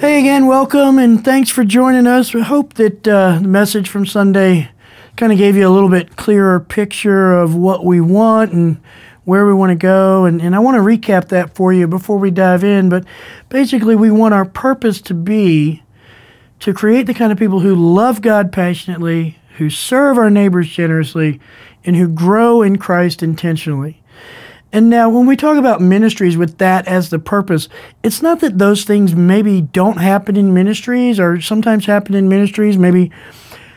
Hey again, welcome, and thanks for joining us. We hope that uh, the message from Sunday kind of gave you a little bit clearer picture of what we want and where we want to go. And, and I want to recap that for you before we dive in. But basically, we want our purpose to be to create the kind of people who love God passionately, who serve our neighbors generously, and who grow in Christ intentionally. And now, when we talk about ministries with that as the purpose, it's not that those things maybe don't happen in ministries or sometimes happen in ministries, maybe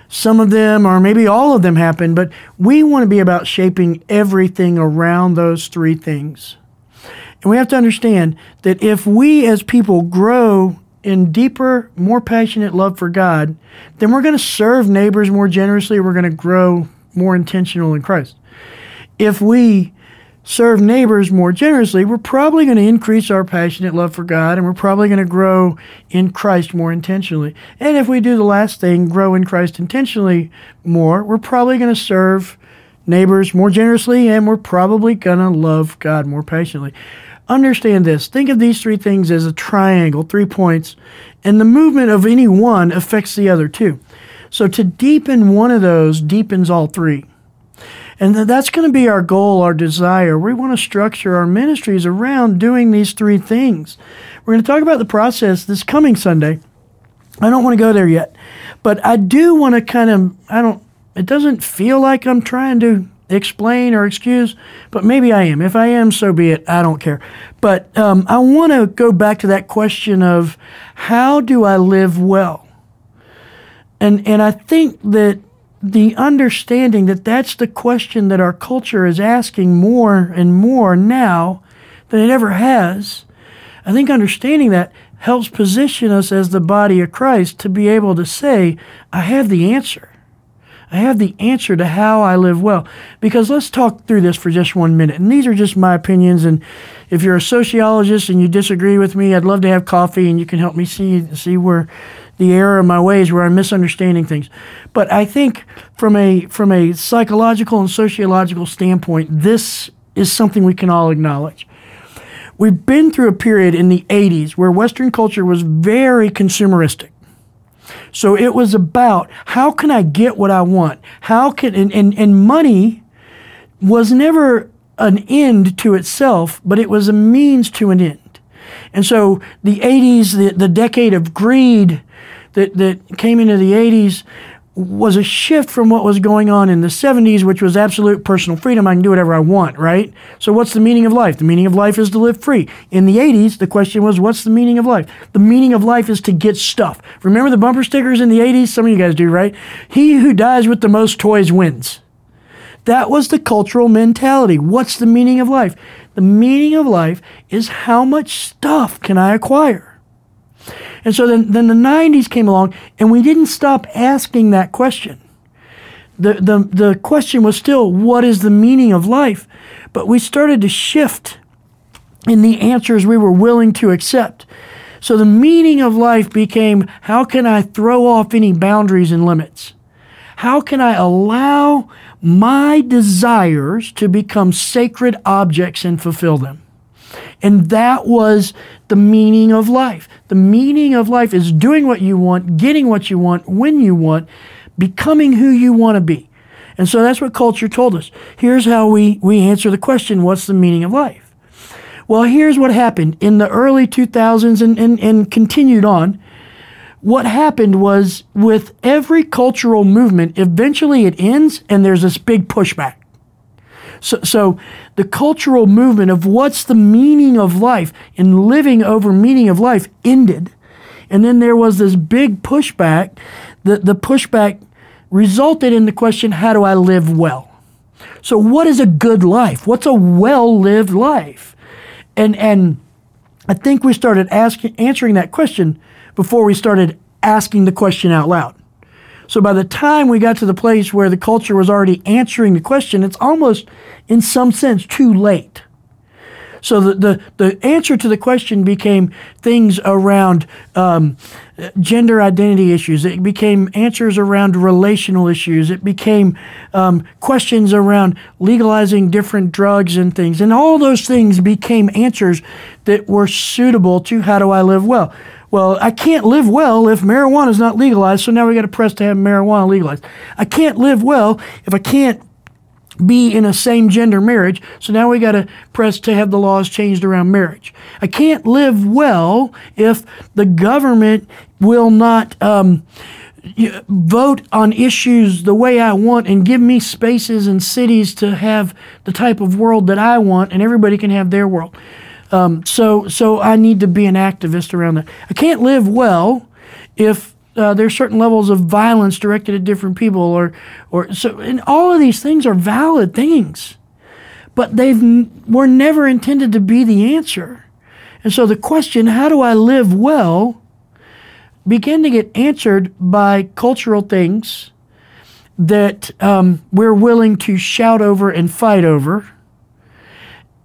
some of them or maybe all of them happen, but we want to be about shaping everything around those three things. And we have to understand that if we as people grow in deeper, more passionate love for God, then we're going to serve neighbors more generously, we're going to grow more intentional in Christ. If we serve neighbors more generously, we're probably going to increase our passionate love for God and we're probably going to grow in Christ more intentionally. And if we do the last thing, grow in Christ intentionally more, we're probably going to serve neighbors more generously and we're probably going to love God more passionately. Understand this. Think of these three things as a triangle, three points, and the movement of any one affects the other two. So to deepen one of those deepens all three. And that's going to be our goal, our desire. We want to structure our ministries around doing these three things. We're going to talk about the process this coming Sunday. I don't want to go there yet, but I do want to kind of, I don't, it doesn't feel like I'm trying to explain or excuse, but maybe I am. If I am, so be it. I don't care. But um, I want to go back to that question of how do I live well? And, and I think that the understanding that that's the question that our culture is asking more and more now than it ever has. I think understanding that helps position us as the body of Christ to be able to say, I have the answer. I have the answer to how I live well. Because let's talk through this for just one minute. And these are just my opinions. And if you're a sociologist and you disagree with me, I'd love to have coffee and you can help me see see where the error of my ways where I'm misunderstanding things. But I think from a from a psychological and sociological standpoint, this is something we can all acknowledge. We've been through a period in the 80s where Western culture was very consumeristic. So it was about how can I get what I want? How can and, and, and money was never an end to itself, but it was a means to an end. And so the 80s, the, the decade of greed, that, that came into the 80s was a shift from what was going on in the 70s, which was absolute personal freedom. I can do whatever I want, right? So, what's the meaning of life? The meaning of life is to live free. In the 80s, the question was, what's the meaning of life? The meaning of life is to get stuff. Remember the bumper stickers in the 80s? Some of you guys do, right? He who dies with the most toys wins. That was the cultural mentality. What's the meaning of life? The meaning of life is how much stuff can I acquire? And so then, then the 90s came along, and we didn't stop asking that question. The, the, the question was still, what is the meaning of life? But we started to shift in the answers we were willing to accept. So the meaning of life became how can I throw off any boundaries and limits? How can I allow my desires to become sacred objects and fulfill them? And that was the meaning of life. The meaning of life is doing what you want, getting what you want, when you want, becoming who you want to be. And so that's what culture told us. Here's how we, we answer the question what's the meaning of life? Well, here's what happened in the early 2000s and, and, and continued on. What happened was with every cultural movement, eventually it ends and there's this big pushback. So, so the cultural movement of what's the meaning of life and living over meaning of life ended. And then there was this big pushback. The, the pushback resulted in the question how do I live well? So, what is a good life? What's a well lived life? And, and I think we started asking, answering that question before we started asking the question out loud. So by the time we got to the place where the culture was already answering the question, it's almost, in some sense, too late. So the, the, the answer to the question became things around um, gender identity issues. It became answers around relational issues. It became um, questions around legalizing different drugs and things. And all those things became answers that were suitable to how do I live well. Well, I can't live well if marijuana is not legalized, so now we got to press to have marijuana legalized. I can't live well if I can't be in a same gender marriage. So now we got to press to have the laws changed around marriage. I can't live well if the government will not um, vote on issues the way I want and give me spaces and cities to have the type of world that I want, and everybody can have their world. Um, so, so I need to be an activist around that. I can't live well if uh, there's certain levels of violence directed at different people, or or so. And all of these things are valid things, but they've were never intended to be the answer. And so the question, how do I live well, began to get answered by cultural things that um, we're willing to shout over and fight over.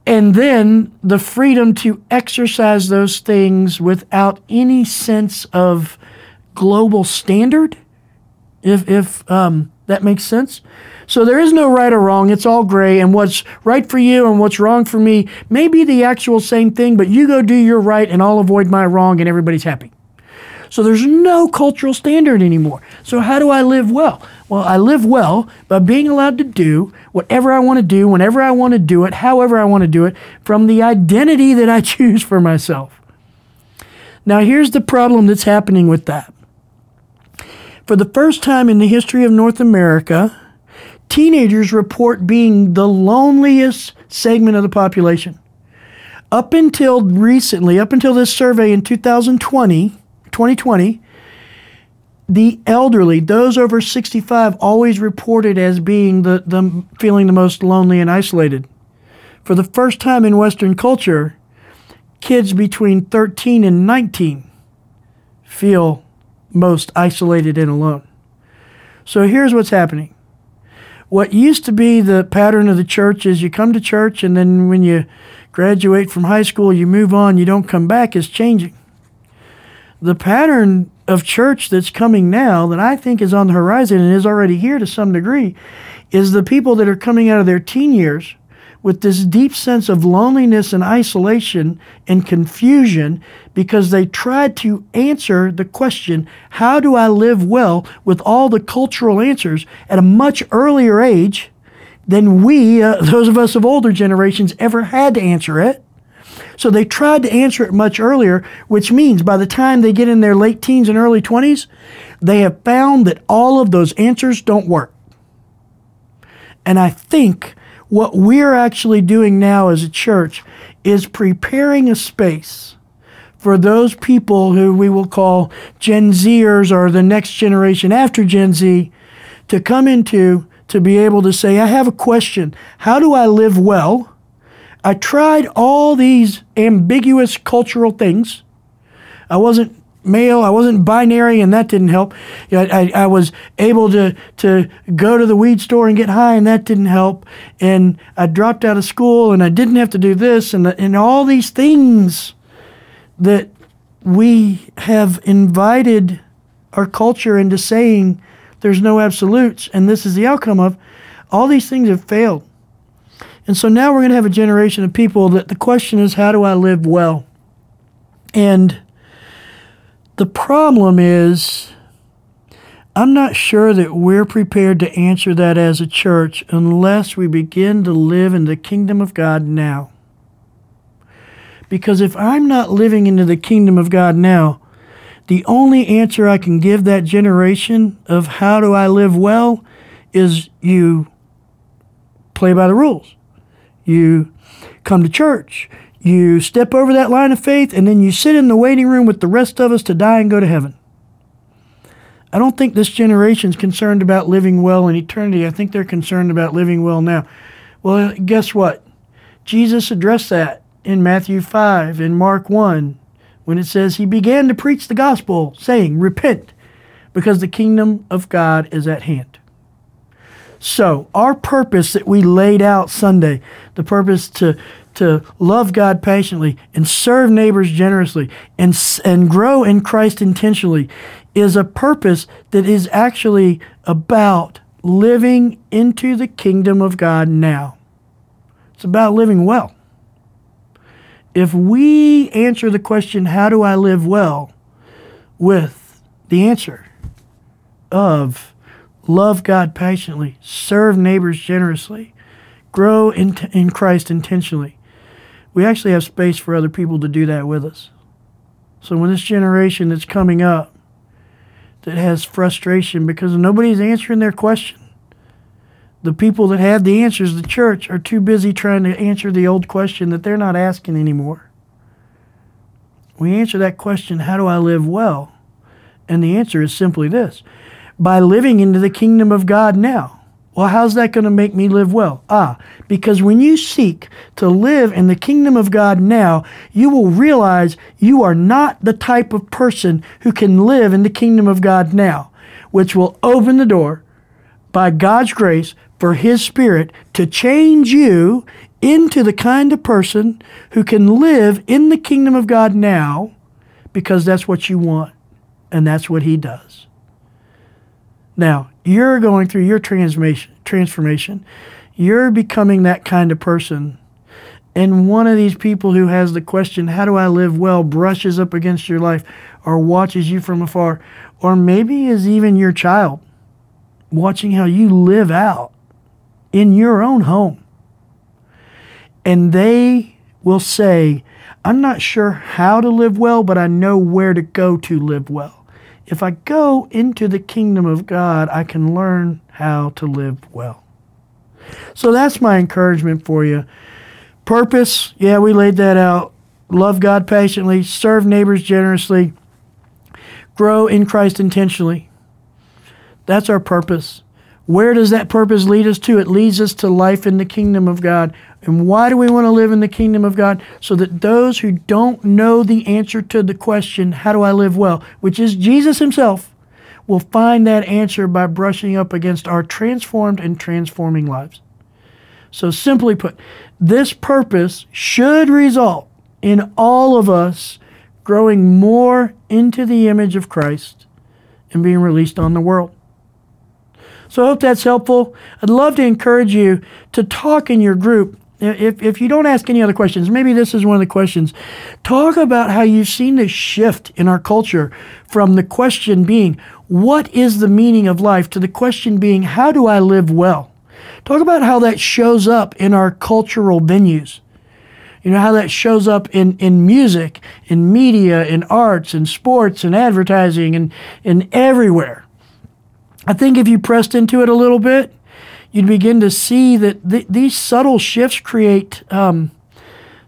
And then the freedom to exercise those things without any sense of global standard, if, if um, that makes sense. So there is no right or wrong. It's all gray. And what's right for you and what's wrong for me may be the actual same thing, but you go do your right and I'll avoid my wrong and everybody's happy. So there's no cultural standard anymore. So how do I live well? Well, I live well by being allowed to do whatever I want to do, whenever I want to do it, however I want to do it, from the identity that I choose for myself. Now, here's the problem that's happening with that. For the first time in the history of North America, teenagers report being the loneliest segment of the population. Up until recently, up until this survey in 2020, 2020, the elderly, those over 65, always reported as being the, the feeling the most lonely and isolated. For the first time in Western culture, kids between 13 and 19 feel most isolated and alone. So here's what's happening. What used to be the pattern of the church is you come to church and then when you graduate from high school, you move on, you don't come back, is changing. The pattern of church that's coming now, that I think is on the horizon and is already here to some degree, is the people that are coming out of their teen years with this deep sense of loneliness and isolation and confusion because they tried to answer the question, How do I live well with all the cultural answers at a much earlier age than we, uh, those of us of older generations, ever had to answer it? So they tried to answer it much earlier, which means by the time they get in their late teens and early 20s, they have found that all of those answers don't work. And I think what we're actually doing now as a church is preparing a space for those people who we will call Gen Zers or the next generation after Gen Z to come into to be able to say, I have a question. How do I live well? I tried all these ambiguous cultural things. I wasn't male. I wasn't binary, and that didn't help. I, I, was able to, to go to the weed store and get high, and that didn't help. And I dropped out of school, and I didn't have to do this, and, and all these things that we have invited our culture into saying there's no absolutes, and this is the outcome of. All these things have failed. And so now we're going to have a generation of people that the question is, how do I live well? And the problem is, I'm not sure that we're prepared to answer that as a church unless we begin to live in the kingdom of God now. Because if I'm not living into the kingdom of God now, the only answer I can give that generation of how do I live well is you play by the rules. You come to church. You step over that line of faith and then you sit in the waiting room with the rest of us to die and go to heaven. I don't think this generation is concerned about living well in eternity. I think they're concerned about living well now. Well, guess what? Jesus addressed that in Matthew 5 in Mark 1 when it says he began to preach the gospel saying, Repent, because the kingdom of God is at hand. So, our purpose that we laid out Sunday, the purpose to to love God patiently and serve neighbors generously and, and grow in Christ intentionally is a purpose that is actually about living into the kingdom of God now. It's about living well. If we answer the question, How do I live well? with the answer of love God passionately, serve neighbors generously, grow in, in Christ intentionally, we actually have space for other people to do that with us. So when this generation that's coming up that has frustration because nobody's answering their question, the people that have the answers, the church, are too busy trying to answer the old question that they're not asking anymore. We answer that question, how do I live well? And the answer is simply this by living into the kingdom of God now. Well, how's that going to make me live well? Ah, because when you seek to live in the kingdom of God now, you will realize you are not the type of person who can live in the kingdom of God now, which will open the door by God's grace for His Spirit to change you into the kind of person who can live in the kingdom of God now because that's what you want and that's what He does. Now, you're going through your transformation, transformation. You're becoming that kind of person. And one of these people who has the question, How do I live well? brushes up against your life or watches you from afar, or maybe is even your child watching how you live out in your own home. And they will say, I'm not sure how to live well, but I know where to go to live well. If I go into the kingdom of God, I can learn how to live well. So that's my encouragement for you. Purpose, yeah, we laid that out. Love God patiently, serve neighbors generously, grow in Christ intentionally. That's our purpose. Where does that purpose lead us to? It leads us to life in the kingdom of God. And why do we want to live in the kingdom of God? So that those who don't know the answer to the question, how do I live well, which is Jesus himself, will find that answer by brushing up against our transformed and transforming lives. So, simply put, this purpose should result in all of us growing more into the image of Christ and being released on the world. So I hope that's helpful. I'd love to encourage you to talk in your group. If, if you don't ask any other questions, maybe this is one of the questions. Talk about how you've seen this shift in our culture from the question being, what is the meaning of life, to the question being, how do I live well? Talk about how that shows up in our cultural venues. You know, how that shows up in, in music, in media, in arts, in sports, in advertising, and in everywhere. I think if you pressed into it a little bit, you'd begin to see that th- these subtle shifts create um,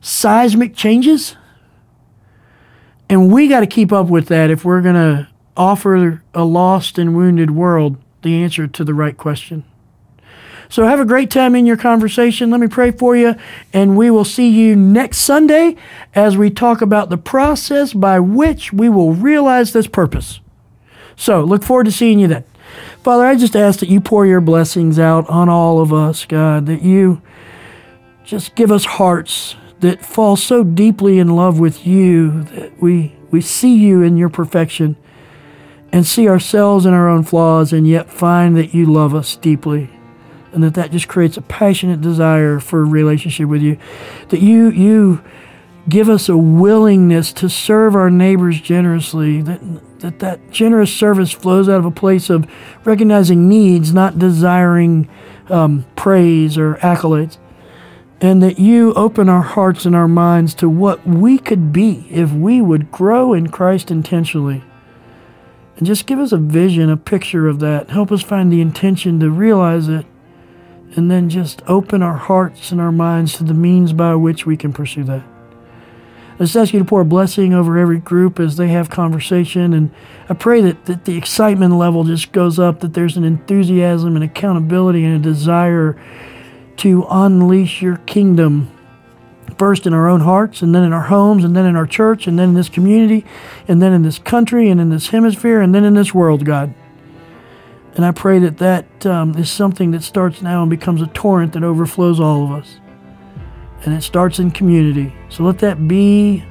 seismic changes. And we got to keep up with that if we're going to offer a lost and wounded world the answer to the right question. So have a great time in your conversation. Let me pray for you, and we will see you next Sunday as we talk about the process by which we will realize this purpose. So look forward to seeing you then. Father, I just ask that you pour your blessings out on all of us, God, that you just give us hearts that fall so deeply in love with you that we, we see you in your perfection and see ourselves in our own flaws and yet find that you love us deeply and that that just creates a passionate desire for a relationship with you. That you you give us a willingness to serve our neighbors generously that that that generous service flows out of a place of recognizing needs not desiring um, praise or accolades. And that you open our hearts and our minds to what we could be if we would grow in Christ intentionally. And just give us a vision a picture of that. Help us find the intention to realize it. And then just open our hearts and our minds to the means by which we can pursue that I just ask you to pour a blessing over every group as they have conversation. And I pray that, that the excitement level just goes up, that there's an enthusiasm and accountability and a desire to unleash your kingdom first in our own hearts, and then in our homes, and then in our church, and then in this community, and then in this country, and in this hemisphere, and then in this world, God. And I pray that that um, is something that starts now and becomes a torrent that overflows all of us and it starts in community. So let that be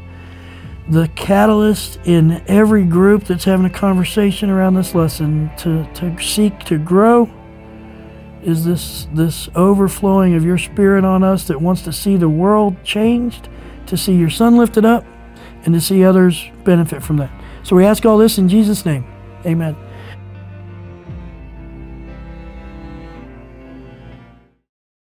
the catalyst in every group that's having a conversation around this lesson to, to seek to grow is this this overflowing of your spirit on us that wants to see the world changed, to see your son lifted up, and to see others benefit from that. So we ask all this in Jesus' name. Amen.